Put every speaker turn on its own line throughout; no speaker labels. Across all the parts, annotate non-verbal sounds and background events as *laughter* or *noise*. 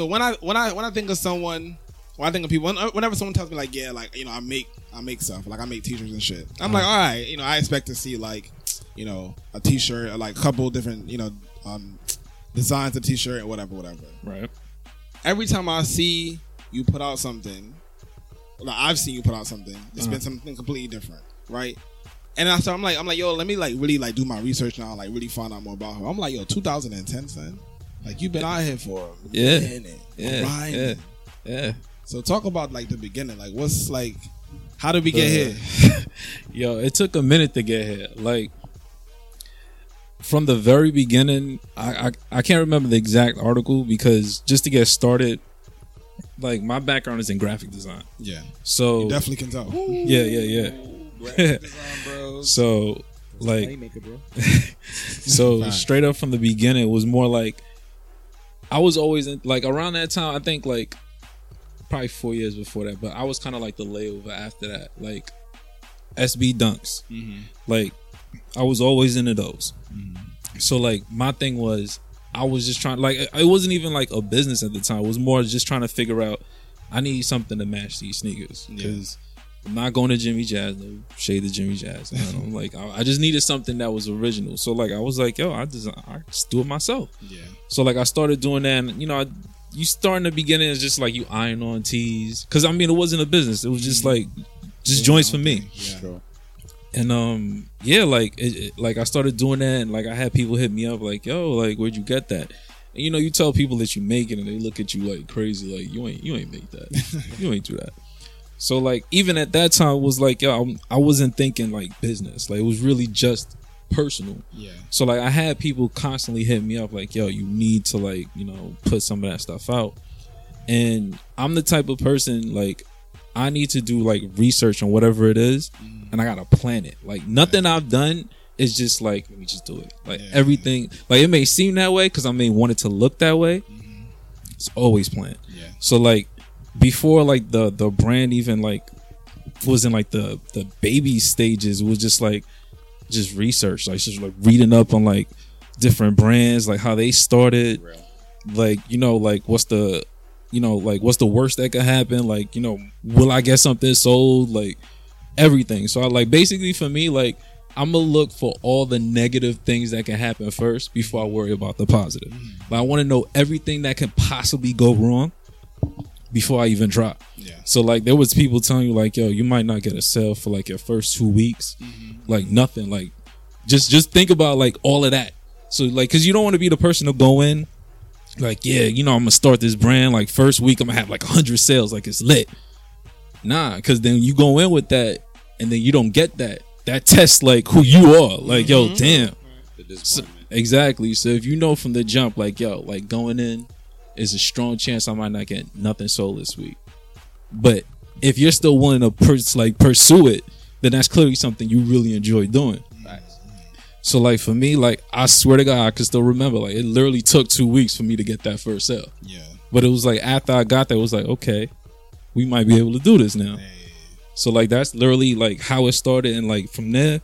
So when I when I when I think of someone, when I think of people, uh, whenever someone tells me like, yeah, like you know, I make I make stuff, like I make t-shirts and shit. I'm like, uh-huh. all right, you know, I expect to see like, you know, a t-shirt, or like a couple different, you know, um, designs of t-shirt or whatever, whatever.
Right.
Every time I see you put out something, like I've seen you put out something, it's been uh-huh. something completely different, right? And I so I'm like, I'm like, yo, let me like really like do my research now, like really find out more about her. I'm like, yo, 2010, son. Like you've been out here for a
Yeah.
minute,
Yeah,
grinding.
yeah. Yeah.
So talk about like the beginning. Like what's like how did we get
Uh,
here? *laughs*
Yo, it took a minute to get here. Like from the very beginning, I, I I can't remember the exact article because just to get started, like my background is in graphic design.
Yeah.
So
Definitely can tell. *laughs*
yeah, yeah, yeah. *laughs* so like
bro.
so straight up from the beginning, it was more like I was always in, like around that time. I think like probably four years before that, but I was kind of like the layover after that, like SB dunks. Mm-hmm. Like I was always into those. Mm-hmm. So like my thing was I was just trying like it wasn't even like a business at the time. It was more just trying to figure out I need something to match these sneakers because I'm not going to Jimmy Jazz. No shade to Jimmy Jazz. You *laughs* know, like I, I just needed something that was original. So like I was like, yo, I just I just do it myself.
Yeah.
So like I started doing that, and you know, I, you start in the beginning it's just like you iron on tees because I mean it wasn't a business. It was just like just joints for me.
Yeah.
And um, yeah, like it, it- like I started doing that, and like I had people hit me up like, "Yo, like where'd you get that?" And you know, you tell people that you make it, and they look at you like crazy, like you ain't you ain't make that, *laughs* you ain't do that. So like even at that time, it was like, yo, I'm, I wasn't thinking like business, like it was really just personal.
Yeah.
So like I had people constantly hit me up like, yo, you need to like, you know, put some of that stuff out. And I'm the type of person like I need to do like research on whatever it is mm. and I gotta plan it. Like nothing I've done is just like let me just do it. Like
Yeah.
everything like it may seem that way because I may want it to look that way. Mm-hmm. It's always planned.
Yeah.
So like before like the the brand even like was in like the the baby stages, it was just like just research, like just like reading up on like different brands, like how they started, like you know, like what's the you know, like what's the worst that could happen? Like, you know, will I get something sold? Like everything. So I like basically for me, like I'm gonna look for all the negative things that can happen first before I worry about the positive. Mm. Like I want to know everything that can possibly go wrong before I even drop.
Yeah.
So like there was people telling you like, yo, you might not get a sale for like your first two weeks, mm-hmm. like nothing. Like just just think about like all of that. So like, cause you don't want to be the person to go in, like, yeah, you know, I'm gonna start this brand. Like first week, I'm gonna have like hundred sales, like it's lit. Nah, cause then you go in with that, and then you don't get that. That tests like who you are. Like, yo, mm-hmm.
damn.
So, exactly. So if you know from the jump, like yo, like going in is a strong chance I might not get nothing sold this week. But if you're still willing to pers- like pursue it, then that's clearly something you really enjoy doing. So like for me, like I swear to God, I can still remember. Like it literally took two weeks for me to get that first sale.
Yeah.
But it was like after I got there, it was like okay, we might be able to do this now. So like that's literally like how it started, and like from there,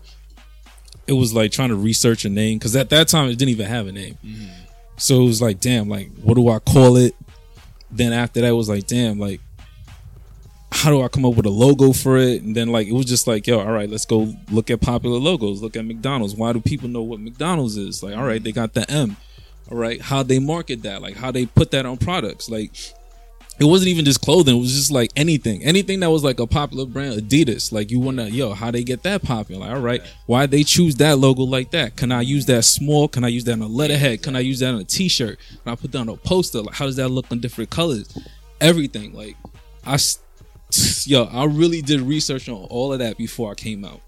it was like trying to research a name because at that time it didn't even have a name. Mm-hmm. So it was like, damn, like what do I call it? Then after that was like, damn, like how do I come up with a logo for it? And then like it was just like, yo, all right, let's go look at popular logos. Look at McDonald's. Why do people know what McDonald's is? Like, all right, they got the M. All right, how they market that? Like how they put that on products? Like it wasn't even just clothing. It was just like anything, anything that was like a popular brand, Adidas. Like you want to, yo, how they get that popular? Like, all right, why they choose that logo like that? Can I use that small? Can I use that on a letterhead? Can I use that on a T-shirt? Can I put that on a poster? Like, how does that look in different colors? Everything. Like, I, *laughs* yo, I really did research on all of that before I came out.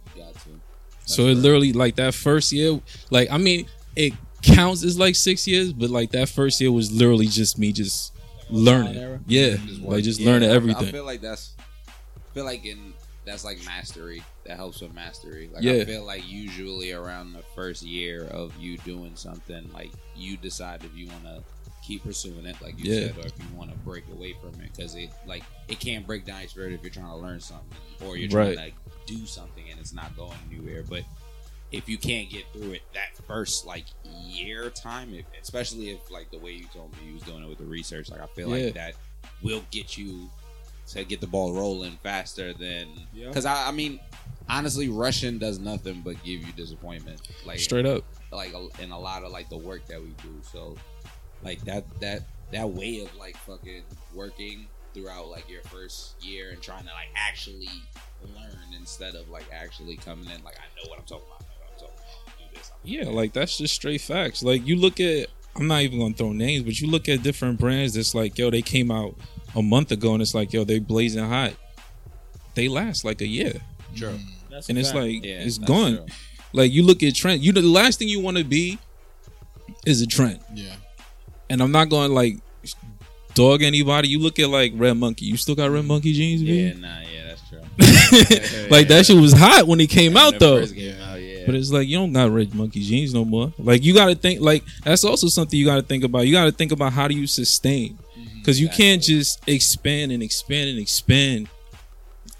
So it literally like that first year, like I mean, it counts as like six years, but like that first year was literally just me just learning.
era?
Yeah, like just learning
I- I
everything.
feel like that's I feel like in that's like mastery. That helps with mastery. Like
Yeah.
I feel like usually around the first year of you doing something, like you decide if you want to keep pursuing it, like you
Yeah.
said, or if you want to break away from it, because it like it can't break down your spirit if you're trying to learn something or you're trying
Right.
to do something and it's not going anywhere. But if you can't get through it that first like year time, if, especially if like the way you told me you was doing it with the research, like I feel
Yeah.
like that will get you to get the ball rolling faster than
Yeah.
because I, I mean honestly rushing does nothing but give you disappointment like
Straight up.
like in a lot of like the work that we do so like that that that way of like fucking working throughout like your first year and trying to like actually learn instead of like actually coming in like I know what I'm talking about,
Yeah, like that's just straight facts. Like you look at, I'm not even gonna throw names, but you look at different brands that's like, yo, they came out a month ago and it's like, yo, they blazing hot. They last like a year,
True.
Mm. That's
and it's
fact.
like
Yeah,
it's
that's
gone.
true.
Like you look at trend. You the last thing you want to be is a trend,
Yeah.
and I'm not going like dog anybody. You look at like Red Monkey. You still got Red Monkey jeans,
Yeah, nah, yeah, that's true. *laughs*
like that shit was hot when it came
When
out though.
came out, yeah.
But it's like you don't got red monkey jeans no more. Like you got to think like that's also something you got to think about. You got to think about how do you sustain mm-hmm. because you can't just expand and expand and expand.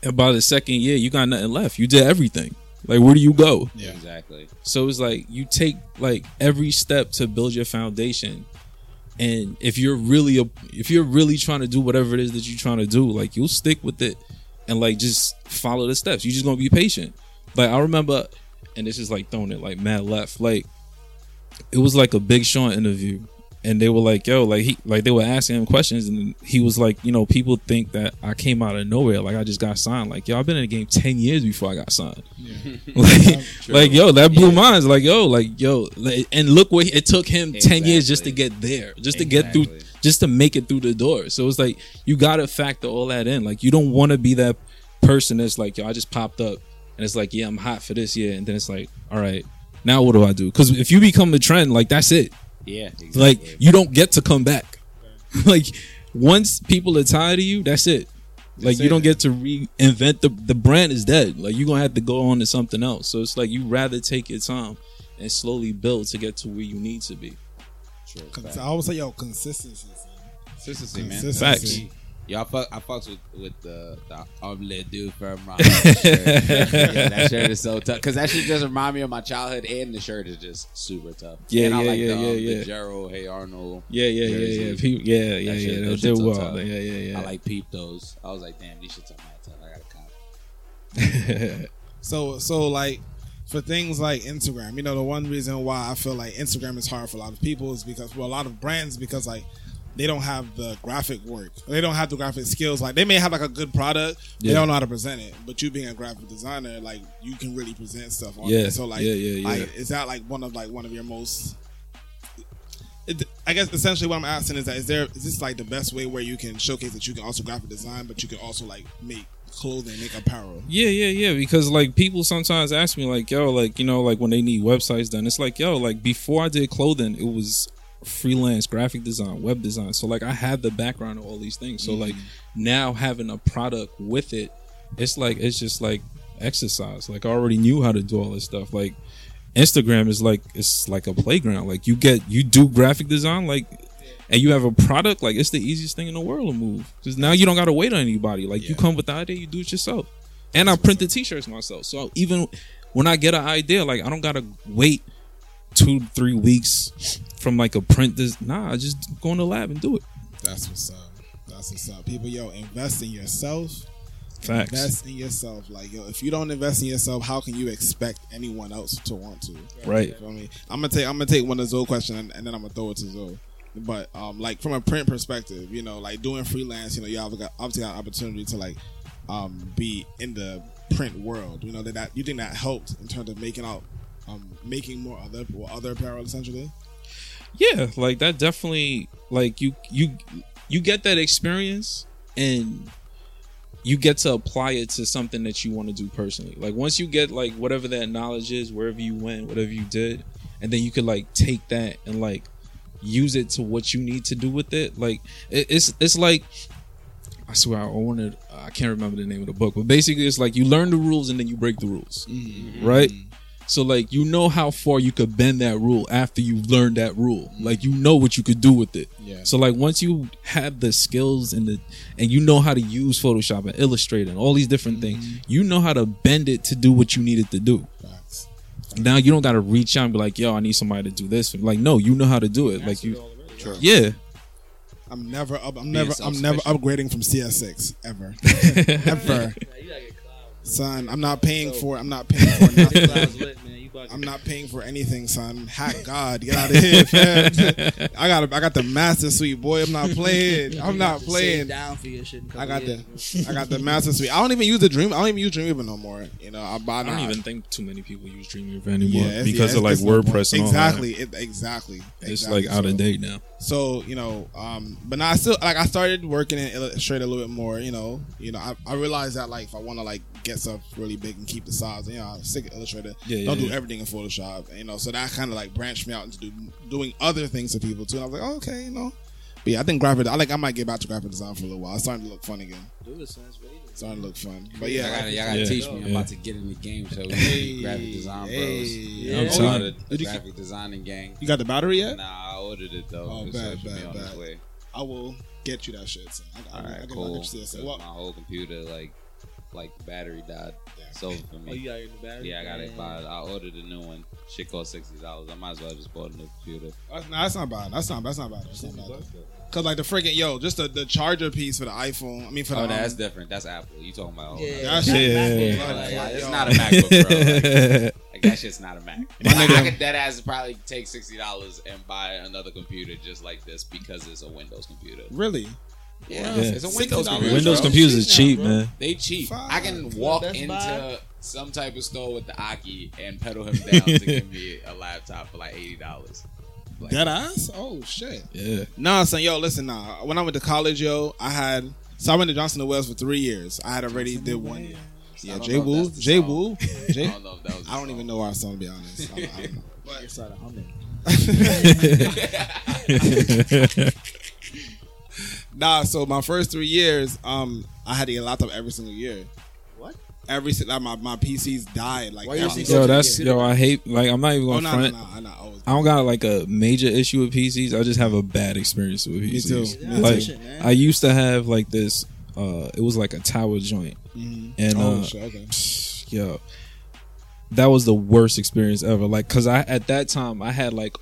And by the second year, you got nothing left. You did everything. Like where do you go?
Yeah.
exactly.
So it's like you take like every step to build your foundation. And if you're really a, if you're really trying to do whatever it is that you're trying to do, like you'll stick with it and like just follow the steps. You're just gonna be patient. Like I remember, and this is like throwing it like mad left. Like it was like a Big Sean interview, and they were like, "Yo, like he like they were asking him questions, and he was like, you know, people think that I came out of nowhere, like I just got signed. Like yo, I've been in the game ten years before I got signed. *laughs* like, like yo, that blew minds. Like yo, like yo, like, and look what it took him ten years just to get there, just to get through, just to make it through the door. So it's like you gotta factor all that in. Like you don't want to be that person that's like, yo, I just popped up, and it's like, yeah, I'm hot for this year, and then it's like, all right, now what do I do? Because if you become the trend, like that's it.
Yeah, exactly.
Like you don't get to come back. *laughs* like once people are tired of you, that's it. Like
That's
you
it.
don't get to reinvent the the brand is dead. Like you're gonna have to go on to something else. So it's like you rather take your time and slowly build to get to where you need to be.
True.
Cons- I always say, yo, consistency. son.
Consistency, man.
Consistency.
Facts.
Y'all fuck. I fucks with with the the omelette dude from my *laughs* shirt. yeah, that shirt is so tough because that shit just remind me of my childhood, and the shirt is just super tough.
Yeah,
and I
yeah,
like
yeah,
the, um,
yeah,
the
yeah.
Gerald Hey Arnold.
Yeah, yeah, yeah, yeah.
Jerseys.
People, yeah, yeah,
That
yeah.
shit-
They
those
did
shits are
well.
tough.
Yeah, yeah, yeah.
I like peep those. I was like, damn, these shits are mad tough. I gotta cop. *laughs*
So so like for things like Instagram, you know, the one reason why I feel like Instagram is hard for a lot of people is because well a lot of brands because like they don't have the graphic work. They don't have the graphic skills. Like they may have like a good product, they don't know how to present it. But you being a graphic designer, like you can really present stuff on
Yeah.
it. So like,
Yeah, yeah, yeah.
like is that like one of like one of your most it, I guess essentially what I'm asking is that is there is this like the best way where you can showcase that you can also graphic design, but you can also like make clothing, make apparel.
Yeah, yeah, yeah. Because like people sometimes ask me like, yo, like you know, like when they need websites done, it's like, yo, like before I did clothing, it was freelance graphic design, web design. So like I had the background of all these things. So like now having a product with it, it's like it's just like exercise. Like I already knew how to do all this stuff. Like Instagram is like it's like a playground. Like you get you do graphic design like and you have a product like it's the easiest thing in the world to move because now you don't got to wait on anybody like you come with the idea you do it yourself and i print the t-shirts myself so even when i get an idea like i don't gotta wait two three weeks from like a print this nah just go in the lab and do it
That's what's up. That's what's up. People, yo, invest in yourself.
facts
Invest in yourself. Like, yo, if you don't invest in yourself, how can you expect anyone else to want to?
Right.
You feel me? I'm gonna take I'm gonna take one of Zoe question and, and then I'm gonna throw it to Zoe. But um, like from a print perspective, you know, like doing freelance, you know, you have got obviously got an opportunity to like um be in the print world. You know that, that you think that helped in terms of making out um making more other other apparel essentially.
yeah like that definitely like you you you get that experience and you get to apply it to something that you want to do personally like once you get like whatever that knowledge is wherever you went whatever you did and then you could like take that and like use it to what you need to do with it like it, it's it's like I swear I wanted I can't remember the name of the book, but basically it's like you learn the rules and then you break the rules. Right? So like you know how far you could bend that rule after you've learned that rule. Like you know what you could do with it.
Yeah.
So like once you have the skills and the and you know how to use Photoshop and Illustrator and all these different things, mm-hmm. you know how to bend it to do what you need it to do.
Facts.
Now you don't gotta reach out and be like, "Yo, I need somebody to do this." Like, no, you know how to do it. Like you, yeah,
I'm never up. I'm never. I'm never upgrading from CS6 ever, *laughs* ever. Son, I'm not paying for. I'm not paying for *laughs* nothing. I'm not paying for anything, son. Hack God, get out of here, *laughs* fam. I got. I got the master suite, boy. I'm not playing. I'm *laughs* not playing.
down for your shit. in a
I
couple
got the.
years.
I got the master suite. I don't even use the dream. I don't even use Dreamweaver no more. You know, I buy.
I don't
nah.
even think too many people use Dreamweaver anymore
Yeah,
because
yeah,
of like
it's no.
WordPress and all
exactly. It, exactly.
that. It's
exactly.
like out
So-
of date now.
So you know, um, but now I still like I started working in Illustrator a little bit more. You know, you know, I, I realized that like if I want to like get stuff really big and keep the size, you know, I'm sick of Illustrator.
Yeah,
don't do
yeah.
everything in Photoshop. You know, so that kind of like branched me out into do, doing other things to people too. And I was like, oh, okay, you know. But yeah, I think graphic. I like. I might get back to graphic design for a little while. It's starting to look fun again.
Do it, son. It's.
It's starting to look fun. But
Yeah,
yeah,
y'all gotta, y'all gotta
Yeah.
teach me. I'm
Yeah.
about to get in the game, so we
Hey,
hey, graphic design bros.
hey,
yeah.
I'm
I'm
telling
the,
Did you-
graphic designing gang.
you got the battery yet?
Nah, I ordered it though.
Oh, bad,
supposed
bad, bad.
way.
I will get you that shit. Son. I, I,
All
I,
right,
can- I
cool.
can see it. So,
'Cause
well,
my whole computer, like, like the battery died.
Yeah.
So for
Oh,
me,
you got your new battery?
yeah, I got it. But I ordered a new one. Shit cost sixty dollars. I might as well just bought a new computer.
That's, nah, that's not bad. That's not. That's not bad. That's not bad. Cause like the freaking yo, just the, the charger piece for the iPhone. I mean for
Oh,
the
that's
um,
different. That's Apple. You talking about?
Yeah,
That's-
that-
yeah,
that-
yeah,
that-
yeah.
it's not a MacBook, bro. Like, *laughs* like, that shit's not a Mac. *laughs*
My
I
nigga-
could that ass probably take sixty dollars and buy another computer just like this because it's a Windows computer.
really.
Yeah,
Yeah.
it's a Windows computer.
Windows computers is
Cheap bro.
man.
They cheap.
Fuck.
I can walk
Best
into
Buy.
some type of store with the Aki and pedal him down to give me a laptop for like eighty dollars. Like,
Dead ass? Oh shit.
Yeah.
Nah, son, yo, listen, nah. When I went to college, yo, I had so I went to Johnson and Wales for three years. I had already did one year.
I
Yeah,
don't
Jay
know if
Woo,
that's the
Jay
song. *laughs* I
Jay.
don't know if that was.
I don't even know our song to be honest. I don't, I don't *laughs* know.
It *laughs* started humming.
Nah, so my first three years, um, I had to get a laptop every single year.
What?
Every si- like my my PCs died like
Why you
every
Yo,
so?
that's yo. I hate like I'm not even
Oh
going to
no, no,
front.
no, I know. I was-
I don't got like a major issue with PCs. I just have a bad experience with
Me
PCs.
too.
Yeah,
Like
shit.
I used to have like this. uh It was like a tower joint,
Mhm.
and
Oh
uh,
shit, okay.
yo, that was the worst experience ever. Like, cause I at that time I had like,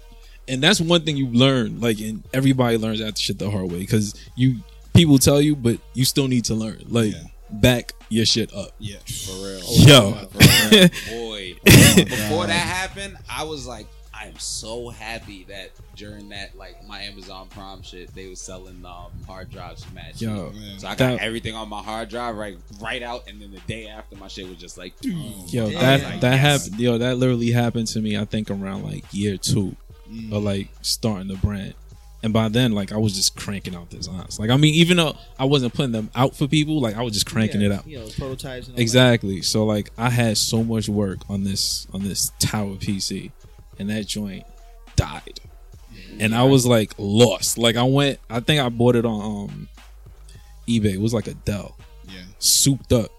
and that's one thing you learn. Like, and everybody learns that shit the hard way. Cause you people tell you, but you still need to learn. Like,
Yeah.
back your shit up.
Yeah.
For real.
Yo.
For real. Boy. *laughs* Before that happened, I was like, I am so happy that during that, like, my Amazon Prime shit, they was selling um, hard drives for mad.
Yo,
man.
So I got
That-
everything on my hard drive right right out, and then the day after, my shit was just like,
Yo,
Yeah.
that
Like,
that
yes.
happened. Yo, that literally happened to me. I think around like year two
Mm.
of like starting the brand, and by then like I was just cranking out designs. Like I mean, even though I wasn't putting them out for people, like I was just cranking
Yeah,
it out.
You know, prototypes.
Exactly. So like I had so much work on this on this tower PC, and that joint died, and I was like lost. Like I went. I think I bought it on um eBay. It was like a Dell
Yeah.
souped up.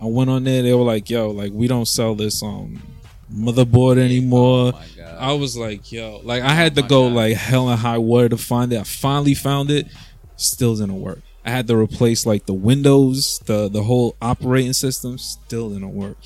I went on there. They were like, "Yo, like we don't sell this um motherboard anymore."
oh my god.
I was like, "Yo," like I had to
my
go
God.
like hell and high water to find it. I finally found it. Still didn't work. I had to replace like the Windows, the the whole operating system. Still didn't work.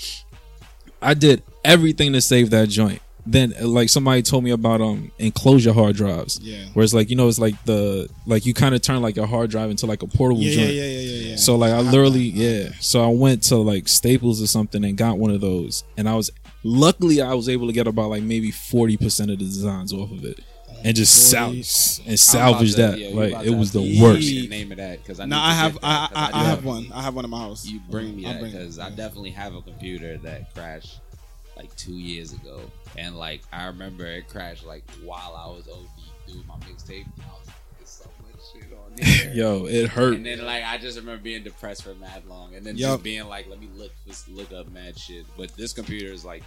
I did everything to save that joint. Then like somebody told me about um enclosure hard drives.
Yeah.
Where it's like you know it's like the like you kind of turn like your hard drive into like a portable
Yeah, yeah,
joint.
yeah, yeah, yeah, yeah.
So like I literally
that. I have
yeah. So I went to like Staples or something and got one of those, and I was luckily I was able to get about like maybe forty percent of the designs off of it, and just sal-
40.
and salvage
I'm
that.
to- yeah,
like it was the
have
worst.
the name of that because I
No, I have
get
I,
that, 'cause
I, I have one. I have one in my house.
You bring me
I'll
that because I definitely have a computer that crashed like two years ago, and like I remember it crashed like while I was OD doing my mixtape. and I was there." *laughs*
Yo, it hurt.
And then like I just remember being depressed for mad long, and then
Yup.
just being like, "Let me look this, look up mad shit." But this computer is like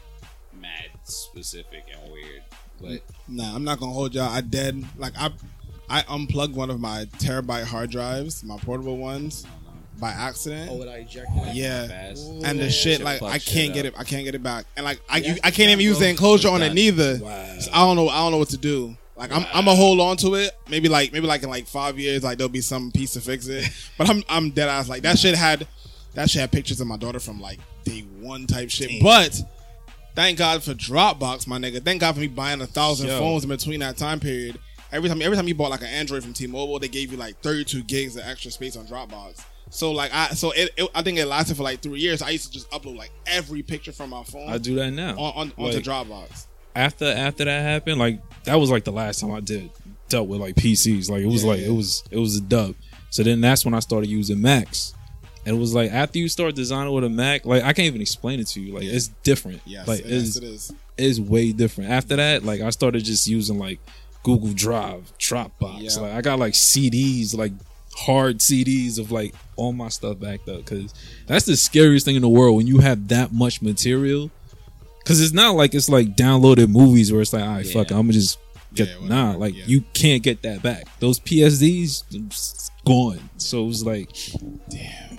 mad specific and weird. But
Nah, I'm not gonna hold y'all. I dead like I I unplugged one of my terabyte hard drives, my portable ones,
I don't know.
by accident.
Oh, without ejecting it?
yeah.
Fast.
And the
Yeah,
shit, like I can't
up.
get it. I can't get it back. And like I,
Yeah,
you, I can't even use the enclosure on it neither.
Wow.
So I don't know. I don't know what to do. Like I'm, I'm gonna hold on to it. Maybe like, maybe like in like five years, like there'll be some piece to fix it. *laughs* But I'm, I'm dead ass. Like that shit had, that shit had pictures of my daughter from like day one type shit. But thank God for Dropbox, my nigga. Thank God for me buying a thousand
Yo.
phones in between that time period. Every time, every time you bought like an Android from T-Mobile, they gave you like 32 gigs of extra space on Dropbox. So like I, so it, it I think it lasted for like three years. I used to just upload like every picture from my phone
I do that now.
on, on onto
Like,
Dropbox.
after after that happened, like that was like the last time I did dealt with like PCs. Like it was
Yeah,
like
yeah.
it was it was a dub. So then that's when I started using Macs. And it was like after you start designing with a Mac, like I can't even explain it to you. Like it's different.
Yes,
like
yes,
it's
it is.
is way different. After that, like I started just using like Google Drive, Dropbox.
Yeah.
Like I got like CDs, like hard CDs of like all my stuff backed up because that's the scariest thing in the world when you have that much material. Because it's not like it's like downloaded movies where it's like, all right, fuck, it, I'm gonna just get
Yeah,
nah. Like
Yeah.
you can't get that back. Those PSDs, it's gone. So it was like,
Damn.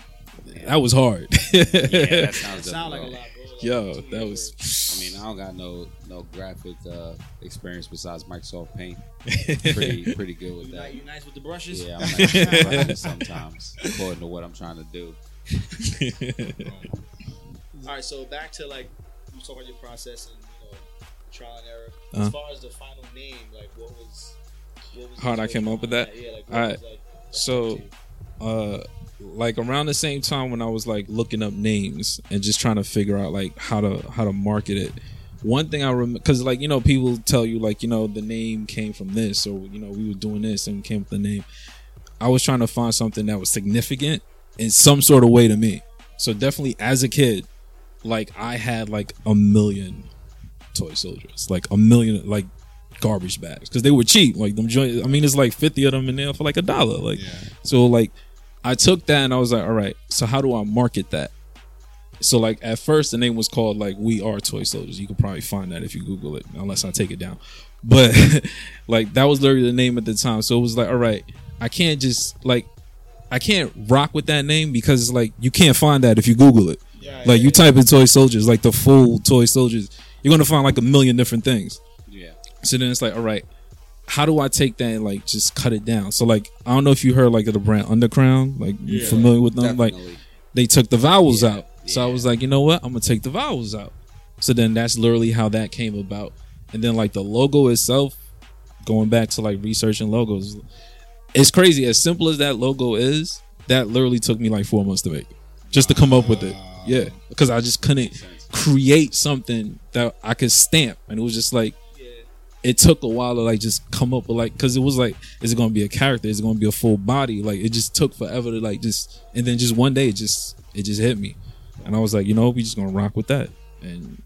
that was hard. *laughs*
Yeah, that sounds
Sound like a lot,
Yo, that was.
I mean, I don't got no no graphic uh, experience besides Microsoft Paint. *laughs* Pretty pretty good with
You,
that.
ni- you nice with the brushes?
Yeah, I'm like *laughs* brushes sometimes according to what I'm trying to do.
All right, so back to like you talk about your process and you know trial and error.
Uh-huh.
As far as the final name, like what was what was
How'd I come
story
up with
behind
that?
Yeah, like
All
was,
right.
like, that
So- uh like around the same time when I was like looking up names and just trying to figure out like how to how to market it. One thing I remember because like you know people tell you like you know the name came from this or you know we were doing this and came up with the name. I was trying to find something that was significant in some sort of way to me. So definitely as a kid, like I had like a million toy soldiers, like a million like garbage bags because they were cheap. Like them joint, I mean it's like fifty of them in there for like a dollar. Like
Yeah.
so like I took that and I was like, all right, so how do I market that? So like at first the name was called like We Are Toy Soldiers. You could probably find that if you Google it, unless I take it down. But *laughs* like that was literally the name at the time. So it was like, all right, I can't just like I can't rock with that name because it's like you can't find that if you Google it.
Yeah,
Like
yeah,
you type in toy soldiers, like the full toy soldiers, you're gonna find like a million different things.
Yeah.
So then it's like, all right, how do I take that and like just cut it down? So like, I don't know if you heard like of the brand Underground, like you
Yeah.
familiar with them? Like they took the vowels
Yeah,
out. So I was like, you know what? I'm gonna take the vowels out. So then that's literally how that came about. And then like the logo itself, going back to like researching logos, it's crazy. As simple as that logo is, that literally took me like four months to make, just to come up with it. Yeah, because I just couldn't create something that I could stamp, and it was just like it took a while to like just come up with like because it was like is it gonna be a character is it gonna be a full body like it just took forever to like just and then just one day it just it just hit me and i was like you know we just gonna rock with that and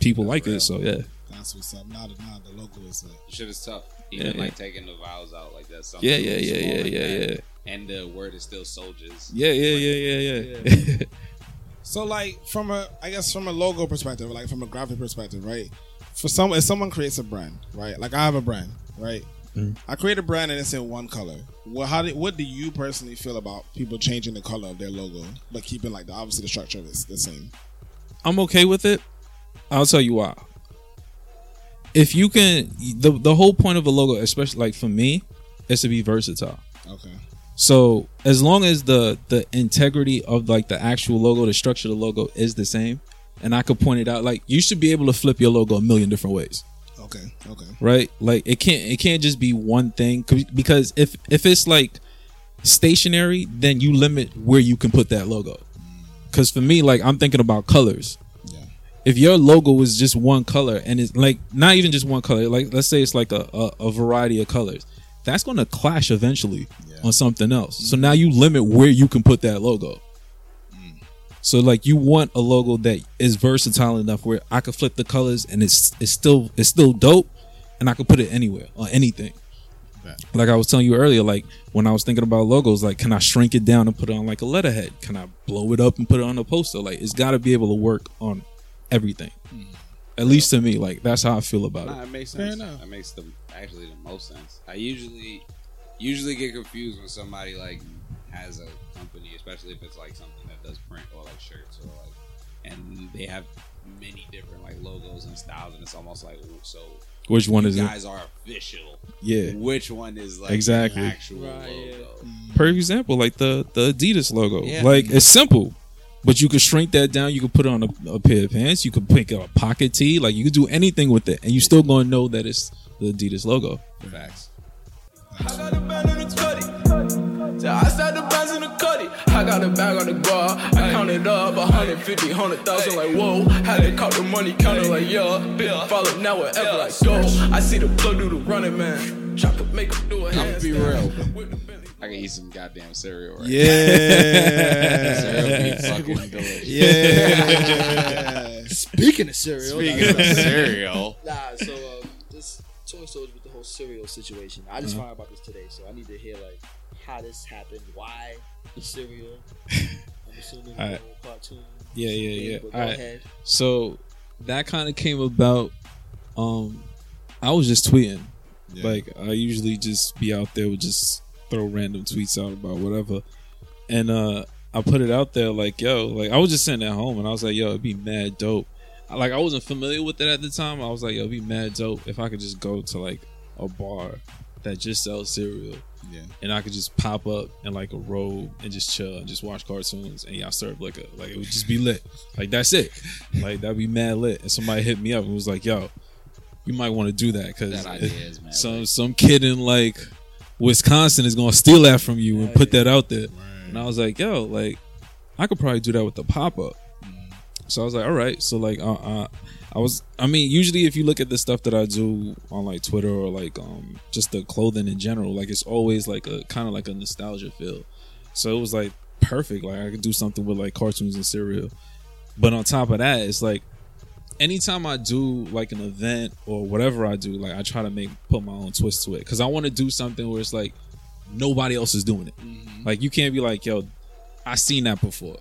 people like
real.
it so yeah
That's what's up. Now the now the logo is uh, like
Shit is tough. Even
Yeah.
like taking the vowels out like that. something
yeah yeah yeah yeah
like
yeah
that.
yeah
And the word is still soldiers.
yeah yeah yeah yeah yeah *laughs*
So like from a I guess from a logo perspective, like from a graphic perspective, right? For some if someone creates a brand, right? Like I have a brand, right?
Mhm.
I create a brand and it's in one color. Well, how do, what do you personally feel about people changing the color of their logo, but keeping like the obviously the structure is the same?
I'm okay with it. I'll tell you why. If you can, the the whole point of a logo, especially like for me, is to be versatile.
Okay.
So as long as the the integrity of like the actual logo, the structure of the logo is the same, and I could point it out, like you should be able to flip your logo a million different ways,
Okay. Okay.
right? Like it can't it can't just be one thing because if if it's like stationary, then you limit where you can put that logo. Mm. Because for me, like I'm thinking about colors
Yeah.
if your logo is just one color and it's like not even just one color, like let's say it's like a, a, a variety of colors, that's going to clash eventually
Yeah.
on something else. So mm. now you limit where you can put that logo. Mm. So like you want a logo that is versatile enough where I could flip the colors and it's it's still it's still dope and I could put it anywhere on anything. Like I was telling you earlier, like when I was thinking about logos, like can I shrink it down and put it on like a letterhead? Can I blow it up and put it on a poster? Like it's got to be able to work on everything. Mm. At least to me, like that's how I feel about
Nah,
it.
it makes
Fair
sense.
enough.
That makes the actually the most sense. I usually usually get confused when somebody like has a company, especially if it's like something that does print or like shirts or like, and they have many different like logos and styles, and it's almost like so.
Which one
you
is it?
guys are official.
Yeah.
Which one is like
Exactly.
the actual
Right, yeah.
logo? Mm.
Per example, like the the Adidas logo.
Yeah.
Like it's simple, But you could shrink that down. You could put it on a, a pair of pants. You could pick up a pocket tee. Like you could do anything with it, and you still gonna know that it's the Adidas logo.
Facts.
I got a band the cutty. So I said the bands in the cutty. I got a bag on the bar. I counted up 150, 100,000 like whoa. Had to count the money, counted like yeah. Big follow now wherever I go. I see the plug do the running man. Chop up, make him do a
I'ma be real.
With the Bentley.
I can eat some goddamn cereal right
Yeah. *laughs*
Cereal be *laughs* fucking delicious.
yeah. *laughs*
Speaking of cereal,
Speaking
nah,
of cereal,
nah, so um, this Toy Story with the whole cereal situation. I just found out about this today, so I need to hear like how this happened, why the cereal. I'm assuming the
Alright.
whole cartoon.
Yeah, yeah,
thing,
yeah.
Go
Alright.
ahead.
So that kind of came about. Um, I was just tweeting. Yeah. Like I usually just be out there with just throw random tweets out about whatever, and uh, I put it out there like, yo, like I was just sitting at home and I was like, yo, it'd be mad dope. Like I wasn't familiar with it at the time. I was like, yo, it'd be mad dope if I could just go to like a bar that just sells cereal
Yeah.
and I could just pop up in like a robe and just chill and just watch cartoons and y'all serve like a like it would just be lit. Like that's it. Like that'd be mad lit. And somebody hit me up and was like, "Yo, you might want to do that because *laughs* some some kid in like Wisconsin is gonna steal that from you and put that out there." And I was like, "Yo, like I could probably do that with the pop up." So I was like, "All right." So like, uh, uh, I was. I mean, usually if you look at the stuff that I do on like Twitter or like um just the clothing in general, like it's always like a kind of like a nostalgia feel. So it was like perfect. Like I could do something with like cartoons and cereal. But on top of that, it's like anytime I do like an event or whatever I do, like I try to make put my own twist to it because I want to do something where it's like nobody else is doing it. Mm-hmm. Like you can't be like, yo, I seen that before.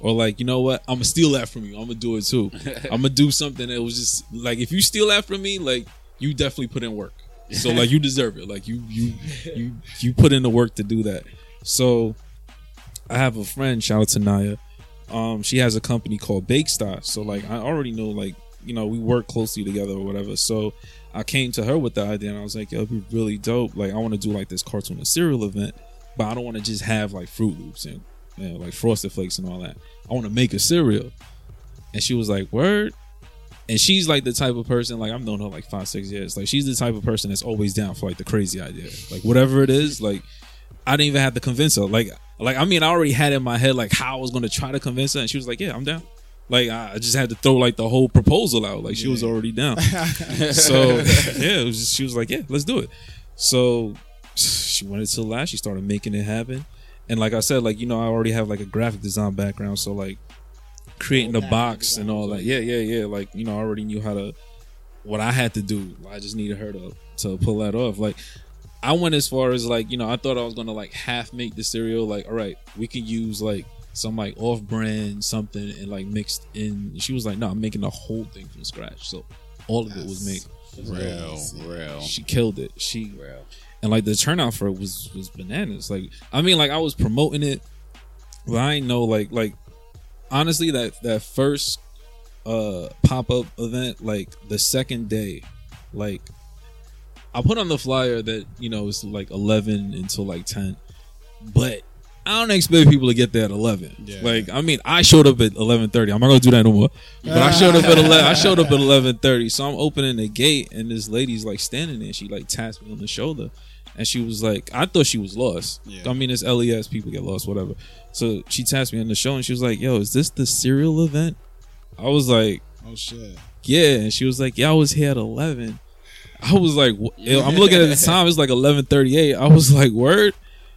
Or like, you know what? I'm gonna steal that from you. I'm gonna do it too. *laughs* I'm gonna do something that was just like if you steal that from me, like you definitely put in work. So like you deserve it. Like you you you you put in the work to do that. So I have a friend, shout out to Naya. Um, she has a company called Bake Star. So like I already know like, you know, we work closely together or whatever. So I came to her with the idea and I was like, it'd be really dope. Like I want to do like this cartoon and cereal event, but I don't want to just have like Froot Loops and know, like Frosted Flakes and all that. I want to make a cereal. And she was like, Word. And she's like the type of person, like I've known her like five, six years. Like she's the type of person that's always down for like the crazy idea. Like whatever it is, like I didn't even have to convince her. Like like I mean I already had in my head like how I was gonna try to convince her and she was like, Yeah, I'm down. Like I just had to throw like the whole proposal out. Like she was already down. *laughs* so yeah, it was just, she was like, Yeah, let's do it. So she went until last, she started making it happen. And like I said, like, you know, I already have like a graphic design background, so like creating the box and all that. Yeah, yeah, yeah. Like, you know, I already knew how to what I had to do. I just needed her to to pull that off. Like I went as far as like, you know, I thought I was gonna like half make the cereal, like, all right, we can use like some like off brand something and like mixed in she was like, No, I'm making the whole thing from scratch. So all of it was made.
real, real,
She killed it. She
real.
and like the turnout for it was was bananas. Like I mean, like I was promoting it, but I ain't know like like honestly that that first uh pop up event, like the second day, like I put on the flyer that you know it's like eleven until like ten, but. I don't expect people to get there at eleven.
Yeah.
Like, I mean, I showed up at eleven thirty. I'm not gonna do that no more. But I showed up at *laughs* eleven. I showed up at eleven thirty. So I'm opening the gate, and this lady's like standing there. She like taps me on the shoulder, and she was like, I thought she was lost.
Yeah.
I mean, it's LES. People get lost, whatever. So she taps me on the shoulder, and she was like, Yo, is this the cereal event? I was like,
Oh shit.
Yeah, and she was like, Yeah, I was here at eleven. I was like, I'm looking at the *laughs* time. It's like eleven thirty eight. I was like, word.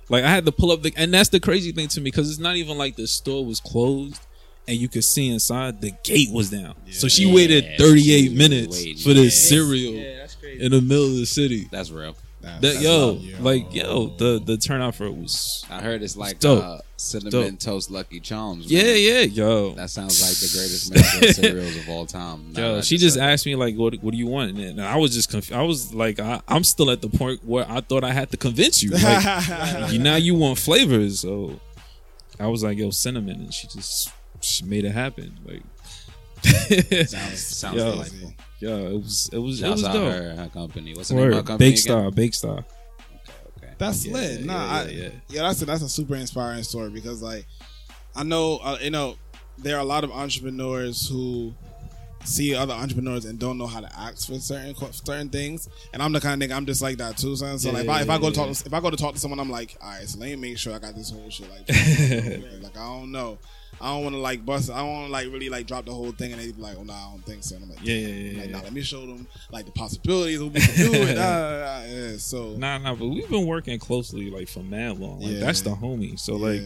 Like I had to pull up the, and that's the crazy thing to me because it's not even like the store was closed and you could see inside. The gate was down, so she
Yeah,
waited thirty eight
was
minutes
waiting,
for this
yeah.
cereal
Yeah, that's crazy.
in the middle of the city.
That's real.
That's-
That
that's
yo,
love,
like yo, the the turnout for it was
I heard it's like
dope.
uh, cinnamon
Dope.
toast Lucky Charms.
yeah,
man.
yeah, yo.
That sounds like the greatest mix of *laughs* cereals of all time. Now
Yo, she just
said
asked me like, "What? What do you want?" And I was just confused. I was like, I, "I'm still at the point where I thought I had to convince you. Like, *laughs* you now you want flavors." So I was like, "Yo, cinnamon," and she just she made it happen. Like, *laughs*
sounds sounds
Yo.
delightful.
Yeah, it was it was it was
out
dope.
her, her company. What's the name of her
Word.
company?
Bake
again?
Star, Bake Star.
Okay, okay.
That's
Yeah,
lit. Nah,
yeah,
I,
yeah,
yeah,
yeah.
that's a, that's a super inspiring story because like I know uh, you know there are a lot of entrepreneurs who see other entrepreneurs and don't know how to ask for certain co- certain things. And I'm the kind of nigga I'm just like that too, son. So
Yeah,
like if I, if I go to
yeah,
talk to, if I go to talk to someone, I'm like, all right, so let me make sure I got this whole shit like like *laughs* *laughs* I don't know. I don't want to like bust. I don't want to like really like drop the whole thing and they be like, oh no, I don't think so. And I'm like,
Yeah, yeah, yeah,
Like,
yeah.
nah, let me show them like the possibilities of what we can do. it. Nah, nah, nah, yeah, so
Nah, nah, but we've been working closely like for mad long. Like
Yeah.
that's the homie. So like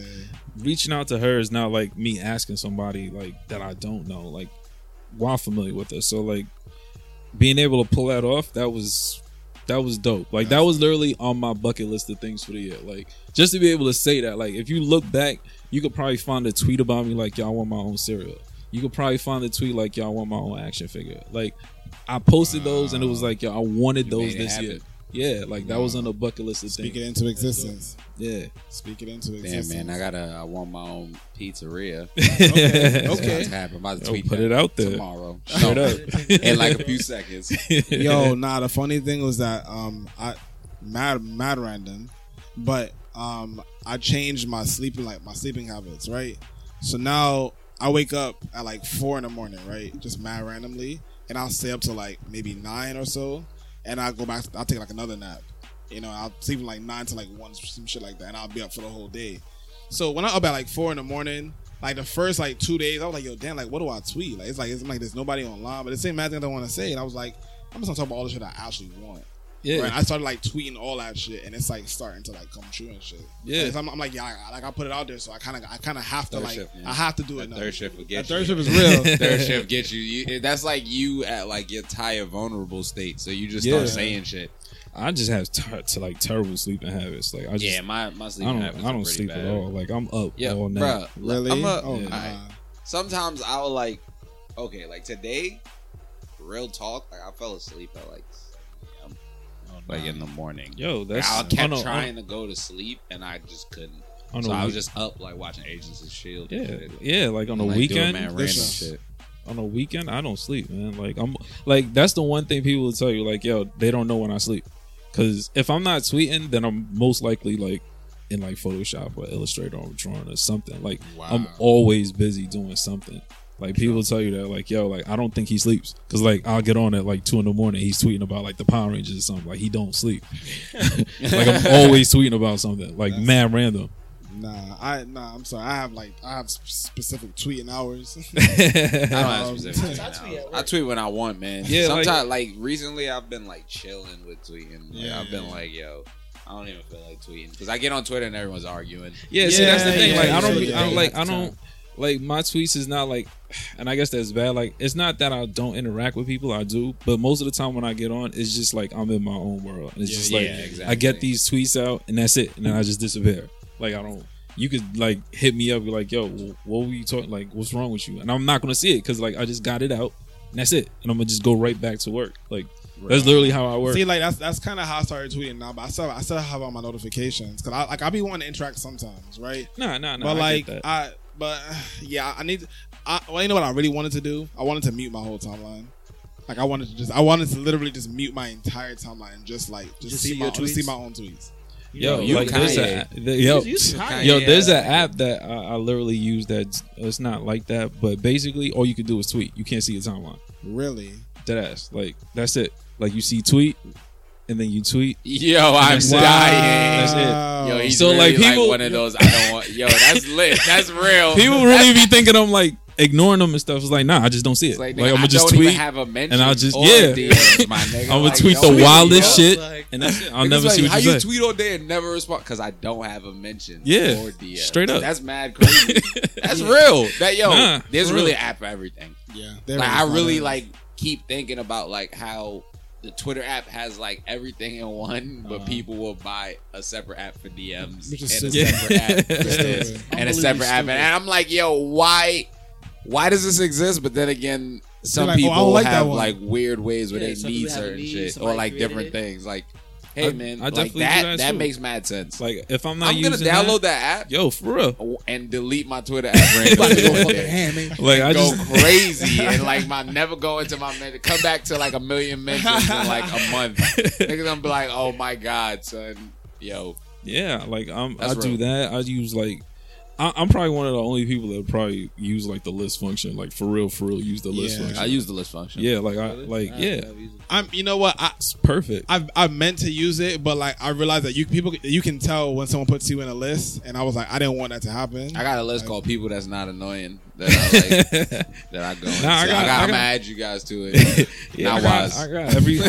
reaching out to her is not like me asking somebody like that I don't know, like while familiar with her. So like being able to pull that off, that was that was dope. Like that was literally on my bucket list of things for the year. Like just to be able to say that. Like if you look back, you could probably find a tweet about me like y'all want my own cereal. You could probably find a tweet like y'all want my own action figure. Like I posted those and it was like yo, I wanted
You
those this year. Yeah, like that was on the bucket list of
speak
things.
it into existence.
Yeah.
Speak it into existence.
Damn
existence.
man, I gotta. I want my own pizzeria.
okay.
That's
okay.
about to happen. I'm about to
Yo,
tweet
put
that
it out there.
tomorrow.
Straight
No,
up. *laughs*
in like a few seconds.
Yo, *laughs* nah. The funny thing was that um, I mad mad random, but um, I changed my sleeping like my sleeping habits, right? So now I wake up at like four in the morning, right? Just mad randomly, and I'll stay up to like maybe nine or so, and I'll go back. I'll take like another nap. You know, I'll sleep from like nine to like one, some shit like that, and I'll be up for the whole day. So when I'm up at like four in the morning, like the first like two days, I was like, yo, damn, like what do I tweet? Like it's like it's like there's nobody online, but it's the same mad thing I want to say, and I was like, I'm just gonna talk about all the shit I actually want.
Yeah.
Right? I started like tweeting all that shit, and it's like starting to like come true and shit.
Yeah.
And I'm, I'm like, yeah, I, like I put it out there, so I kind of, I kind of have to
Third
like,
shift.
I have to do it
That
now.
third shift will get
That
you.
third shift is real. *laughs*
Third shift gets you. you. That's like you at like your tired, vulnerable state. So you just
Yeah.
start saying shit.
I just have ter- to like terrible sleeping habits. Like I just
Yeah, my my
I
sleeping
don't
habits
I don't
pretty
sleep
bad.
at all. Like I'm up
Yeah,
all night.
bruh.
really?
I'm a,
oh,
Yeah.
nah.
alright. Sometimes I'll like, okay, like today, real talk. Like I fell asleep at like, 7 a.m., like in uh, the morning.
Yo, that's
I kept
on a-
trying to go to sleep and I just couldn't.
on
So I was
week-
just up like watching Agents of Shield.
yeah
shit.
yeah like on a
Like, doing
weekend.
man, random
shit.
shit.
on a weekend, I don't sleep, man. Like I'm like that's the one thing people will tell you. Like yo, they don't know when I sleep. Because if I'm not tweeting, then I'm most likely like in like Photoshop or Illustrator or drawing or something. Like I'm always busy doing something. Like people tell you that, like yo, like I don't think he sleeps because like I'll get on at like two in the morning. He's tweeting about like the Power Rangers or something. Like he don't sleep. *laughs* like I'm always tweeting about something. Like mad random.
Nah, I nah. I'm sorry. I have like I have specific tweeting hours. *laughs* *laughs*
I don't have specific
I
tweet
tweet
I tweet when I want, man.
Yeah,
Sometimes, like, recently, I've been like chilling with tweeting. Like,
Yeah.
I've been like, yo, I don't even feel like tweeting because I get on Twitter and everyone's arguing.
Yeah, see that's the thing.
yeah,
like I don't,
yeah,
I don't
yeah,
like. I don't like my tweets is not like, and I guess that's bad. Like it's not that I don't interact with people, I do, but most of the time when I get on, it's just like I'm in my own world, and it's
Yeah,
just
yeah,
like
exactly.
I get these tweets out, and that's it, and then I just disappear. Like I don't. You could like hit me up, be like, "Yo, what were you talking? Like, what's wrong with you?" And I'm not gonna see it because like I just got it out, and that's it, and I'm gonna just go right back to work. Like that's literally how I work.
See, like that's that's kind of how I started tweeting now. But I still I still have all my notifications because I like I be wanting to interact sometimes, right?
Nah, nah, nah.
but
I
like
get that.
I, but yeah, I need. I well, you know what I really wanted to do? I wanted to mute my whole timeline. Like I wanted to just, I wanted to literally just mute my entire timeline, and just like just,
Just
see,
see
my
your
just see my own tweets.
Yo,
you
like there's a
Kanye.
the, yo,
You- you Kanye.
yo, there's an app that I, I literally use that it's not like that, but basically all you can do is tweet. You can't see your timeline.
Really?
Dead ass. Like that's it. Like you see tweet, and then you tweet.
Yo, I'm
That's
dying.
That's it.
Yo, he's
So,
really
like,
like
people-
one of those. I don't want. Yo, that's lit. That's real.
People really be thinking I'm like ignoring them and stuff. It's like nah, I just don't see it.
It's like,
Like, I'm gonna just
don't even
tweet.
have a mention.
and I'll just- yeah.
DMs.
I'm gonna
Like,
tweet the wildest shit,
Like-
and that's it. I'll never
like,
see what
how
you
you
say.
tweet all day and never respond because I don't have a mention.
Yeah,
or DM.
straight up.
That's mad crazy. *laughs* That's real. That yo,
Nah,
there's really
real.
an app for everything.
Yeah.
Like I really like keep thinking about like how the Twitter app has like everything in one, but
Uh-huh.
people will buy a separate app for DMs and a
stupid.
separate app for *laughs* this and a separate app. And I'm like, yo, why? Why does this exist? But then again, some
like, oh,
people
don't like
have like weird ways where
Yeah,
they need
people have a
certain
need,
shit or like different
it.
things. Like, hey
I-
man,
I
like
definitely
that
that too.
makes mad sense.
Like if I'm not
I'm gonna download
that,
that,
yo, for real. *laughs*
and delete my Twitter app *laughs* randomly. *laughs*
Like I
go
just
crazy and like my never go into my men- come back to like a million mentions in like a month. Niggas gonna be like, oh my god, son, yo,
Yeah, like um, I
That's
do
real.
that. I use like, I, I'm probably one of the only people that probably use like the list function, like for real, for real, use the list
Yeah.
function.
I use the list function.
yeah, like I like
I
yeah,
never.
I'm. You know what? I
it's perfect.
I've I meant to use it, but like I realized that you people you can tell when someone puts you in a list, and I was like, I didn't want that to happen.
I got a list called people that's not annoying that I *laughs* like that I go. into.
Nah, I
I
got-
got,
I
I'm
got-
gonna add you guys to it. *laughs*
Yeah,
not
I got,
wise.
I got every. I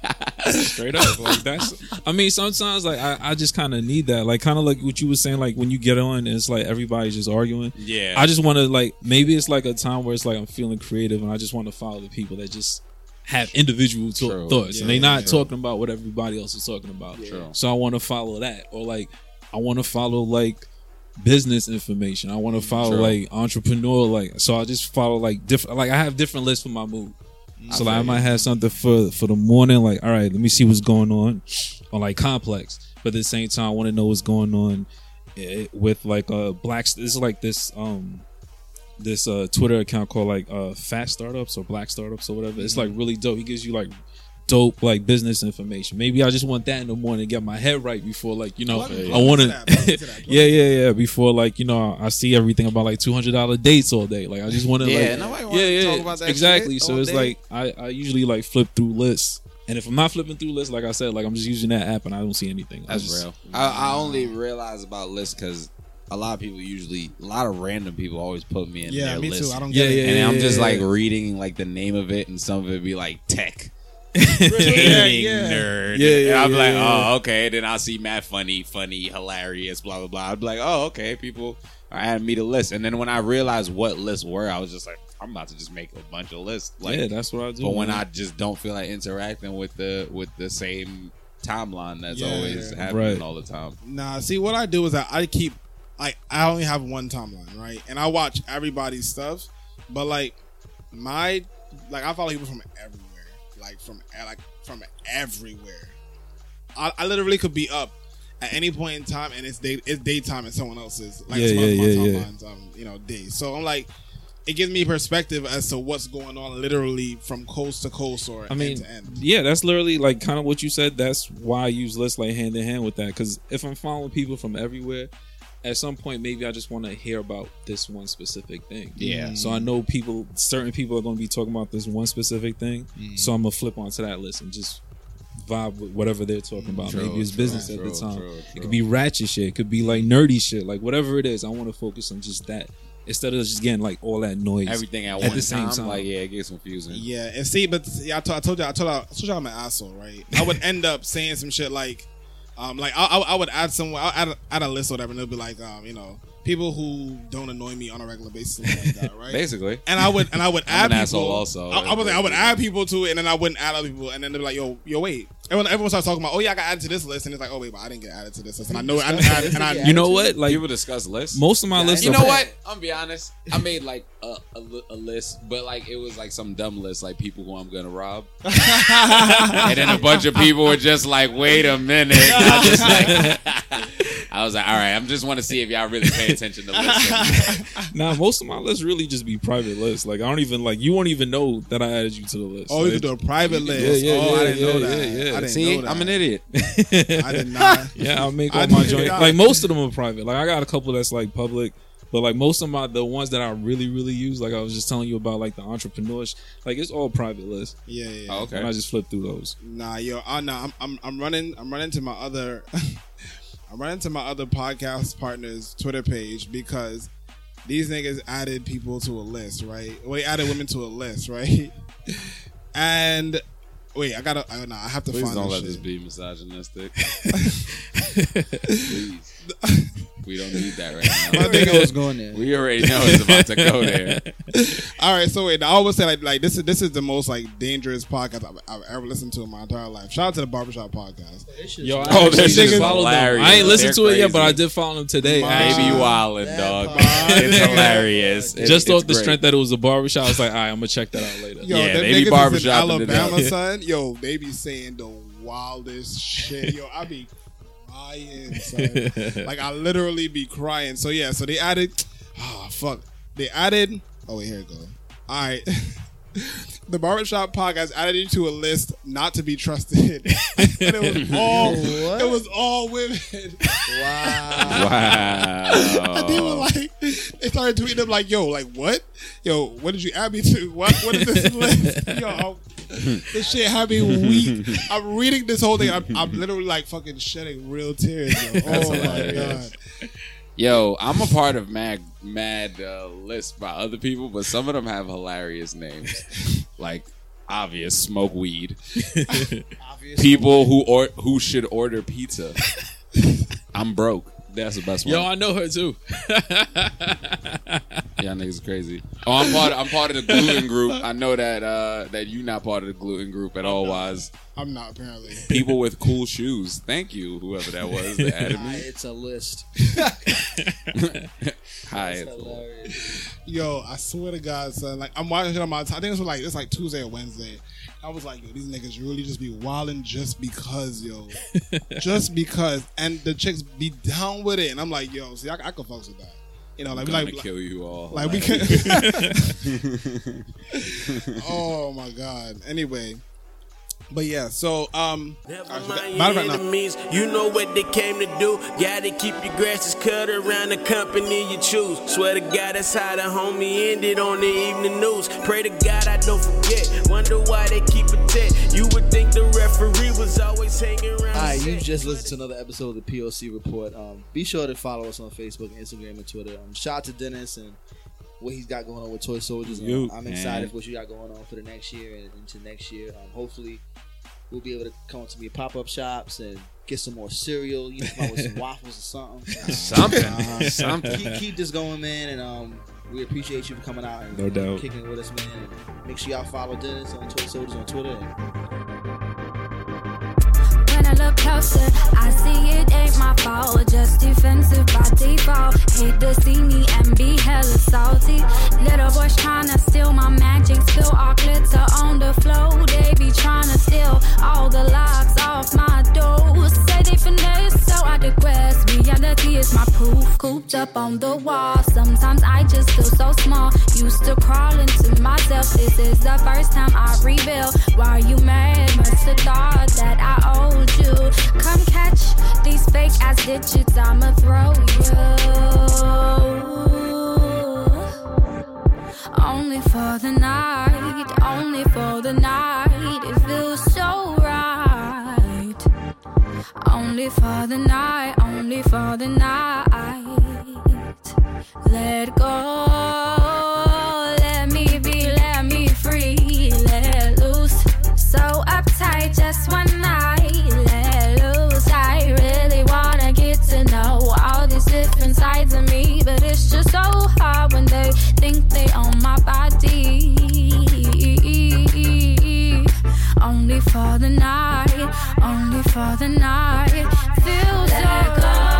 *laughs* got- Straight up, like that's. I mean, sometimes like I, I just kind of need that, like kind of like what you were saying, like when you get on, and it's like everybody's just arguing.
yeah,
I just want to like maybe it's like a time where it's like I'm feeling creative, and I just want to follow the people that just have individual to- thoughts,
Yeah,
and they're not
yeah.
talking about what everybody else is talking about.
True.
So I want to follow that, or like I want to follow like business information. I want to follow
True.
like entrepreneur, like so I just follow like different. Like I have different lists for my mood. So like I might have something for for the morning, like all right, let me see what's going on on like complex. But at the same time, I want to know what's going on eh, with like uh black. This is like this um this uh Twitter account called like uh Fat Startups or Black Startups or whatever. It's like really dope. He gives you like dope like business information. Maybe I just want that in the morning to get my head right before like you know
Plug
I want
to that, *laughs* plug me to that, plug
yeah yeah yeah before like you know I see everything about like two hundred dollar dates all day. Like I just want to
Yeah,
like
nobody wanna
yeah yeah
talk about that
exactly.
shit
so it's
day.
like I I usually like flip through lists. And if I'm not flipping through lists, like I said, like I'm just using that app and I don't see anything. I
That's
just-
real. I, I only realize about lists because a lot of people usually, a lot of random people always put me in
yeah,
their
me
list.
too. I don't
Yeah,
get it.
yeah,
and I'm just
yeah,
like reading like the name of it, and some of it be like tech.
Yeah,
Gaming
yeah.
nerd.
Yeah, yeah,
And I'm
yeah,
like,
yeah.
oh, okay. Then I'll see Matt funny, funny, hilarious, blah blah blah. I'd be like, oh, okay. People are adding me to list, and then when I realized what lists were, I was just like, I'm about to just make a bunch of lists. Like,
yeah, that's what I do.
but when
man.
I just don't feel like interacting with the with the same timeline that's
Yeah,
always
yeah.
happening
Right.
all the time.
Nah, see what I do is that I keep like I only have one timeline, right? And I watch everybody's stuff, but like my like I follow people from everywhere, like from like from everywhere. I, I literally could be up at any point in time, and it's day it's daytime in someone else's like
Yeah, yeah,
else's
yeah, yeah.
timeline's um you know days. So I'm like. It gives me perspective as to what's going on, literally from coast to coast or
I mean,
end to end.
yeah, that's literally like kind of what you said. That's why I use lists like hand in hand with that. Because if I'm following people from everywhere, at some point maybe I just want to hear about this one specific thing.
Yeah.
So I know people, certain people are going to be talking about this one specific thing.
Mm.
So I'm gonna flip onto that list and just vibe with whatever they're talking about.
True,
maybe it's
true,
business at the time.
true,
It could be ratchet shit. It could be like nerdy shit. Like whatever it is, I want to focus on just that instead of just getting like all that noise.
Everything at,
At
one
the same
time,
time.
like yeah, it gets confusing.
Yeah, and see, but see, I, told, I told you, I told, you, I told you I'm an asshole, right? I would end up saying some shit like, um, like I, I, I would add someone, I'll add a, add a list or whatever, and it'll be like, um, you know, people who don't annoy me on a regular basis, like that, *laughs* right?
Basically,
And I would, and I would *laughs*
I'm
add
an
people.
also.
I, I would, I would add people to it, and then I wouldn't add other people, and then they'd be like, "Yo, yo, wait." Everyone, everyone starts talking about, "Oh yeah, I got added to this list," and it's like, "Oh wait, but I didn't get added to this list," and I know, I, I, and I,
you know what? Like
people discuss lists.
most of my lists.
you know what? I'm gonna be honest. I made like a, a, a list, but like it was like some dumb list, like people who I'm gonna rob. *laughs* and then a bunch of people were just like, "Wait a minute!" I, was like, I was like, "All right, I'm just want to see if y'all really pay attention to lists." *laughs*
Nah, most of my lists really just be private lists. Like I don't even like you won't even know that I added you to the list.
oh, you
Like,
could do a private list.
yeah, yeah,
oh, I didn't know that.
yeah, yeah.
I didn't
see,
know that.
I'm an idiot. *laughs*
I did not.
Yeah, I'll make
I
all my
did
joints.
not.
Like most of them are private. Like I got a couple that's like public, but like most of my the ones that I really really use, like I was just telling you about, like the entrepreneurs, like it's all private lists.
Yeah, yeah. yeah.
Oh, okay.
And I just flip through those.
Nah, yo, uh, nah, I'm, I'm, I'm running, I'm running to my other, *laughs* I'm running to my other podcast partners' Twitter page because these niggas added people to a list, right? Well, added women to a list, right? *laughs* And wait, I gotta, I, nah, I have to
Please
find
don't
this
let
shit.
this be misogynistic. *laughs* Please, *laughs* we don't need that right now.
I
now.
think I was going there.
We already know it's about to go there. *laughs*
All right, so wait, I always say like, like this is this is the most like dangerous podcast I've, I've ever listened to in my entire life. Shout out to the Barbershop Podcast.
Yo, I
Oh,
actually
this
just
is
followed them.
hilarious.
I ain't listened
They're
to it yet, but I did follow them today.
My-
actually.
Baby wildin', dog. It's *laughs* hilarious. It-
just
it's
off the
great.
strength that it was a barbershop, I was like, all right, I'm gonna check that out later.
Yo,
Yeah,
them
they be barbershop
in
in the
Alabama, son. Yo, they be saying the wildest shit. Yo, I be crying, son. *laughs* like I literally be crying. So yeah, so they added. Oh fuck, they added. Oh wait, here it goes. All right. *laughs* the barbershop podcast added you to a list not to be trusted. *laughs* and it was all
What?
it was all women.
Wow.
Wow.
And they were like, they started tweeting them like, "Yo, like what? Yo, what did you add me to? What? What is this list? Yo, I'm- this shit had me weak. I'm reading this whole thing. I'm, I'm literally like fucking shedding real tears. Yo. *laughs* Oh my god.
Yo, I'm a part of mad mad uh, lists by other people, but some of them have hilarious names, like obvious smoke weed. *laughs* People who or who should order pizza. I'm broke. That's the best one.
Yo, I know her too. *laughs*
Y'all niggas crazy. Oh, I'm part. Of, I'm part of the gluten group. I know that uh, that you not part of the gluten group at all. Wise
I'm not apparently.
people with cool shoes. Thank you, whoever that was that added
Hi, it's a list. *laughs* *laughs*
Hi.
It's
it's-
hilarious.
Yo, I swear to God, son. Like I'm watching it on my. I think it's like it's like Tuesday or Wednesday. I was like, yo, these niggas really just be wilding just because, yo, *laughs* just because, and the chicks be down with it, and I'm like, yo, see, I, I can fuck with that. You know, like
I'm
like,
kill you all.
like we can. *laughs* *laughs* oh my God. Anyway, but yeah. So um,
Never
actually,
mind
matter
your
of fact, no.
enemies. You know what they came to do. Gotta keep your grasses cut around the company you choose. Swear to God, that's how the homie ended on the evening news. Pray to God I don't forget. Wonder why they keep it tight. You would think the referee was always hanging around.
All right, you
set.
just listened to another episode of the POC Report. Um, be sure to follow us on Facebook, Instagram, and Twitter. Um, shout out to Dennis and what he's got going on with Toy Soldiers. I'm excited for what you got going on for the next year and into next year. Um, hopefully, we'll be able to come to me pop up shops and get some more cereal. You know, come out with some *laughs* waffles or something.
something, *laughs* something.
keep, keep this going, man. And um, we appreciate you for coming out and
No doubt.
kicking with us, man. And make sure y'all follow Dennis on Toy Soldiers on Twitter. And
When I look closer, I see it ain't my fault. Just defensive by default. Hate to see me and be hella salty. Little boys tryna steal my magic, spill all glitter on the floor. They be tryna steal all the locks off my doors. Say they finesse, so I digress. Reality is my proof, cooped up on the wall. Sometimes I just feel so small. Used to crawling to myself. This is the first time I reveal. Why you mad? Must have thought that I owed you. Come catch these fake ass digits. I'ma throw you. Only for the night, only for the night. It feels so right. Only for the night, only for the night. Let go, let me be, let me free, let loose. So uptight, just one night, of me, but it's just so hard when they think they own my body. Only for the night, only for the night. Feels so good.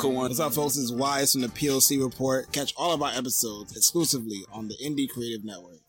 Cool.
What's up, folks? It's Wise from the POC Report. Catch all of our episodes exclusively on the Indie Creative Network.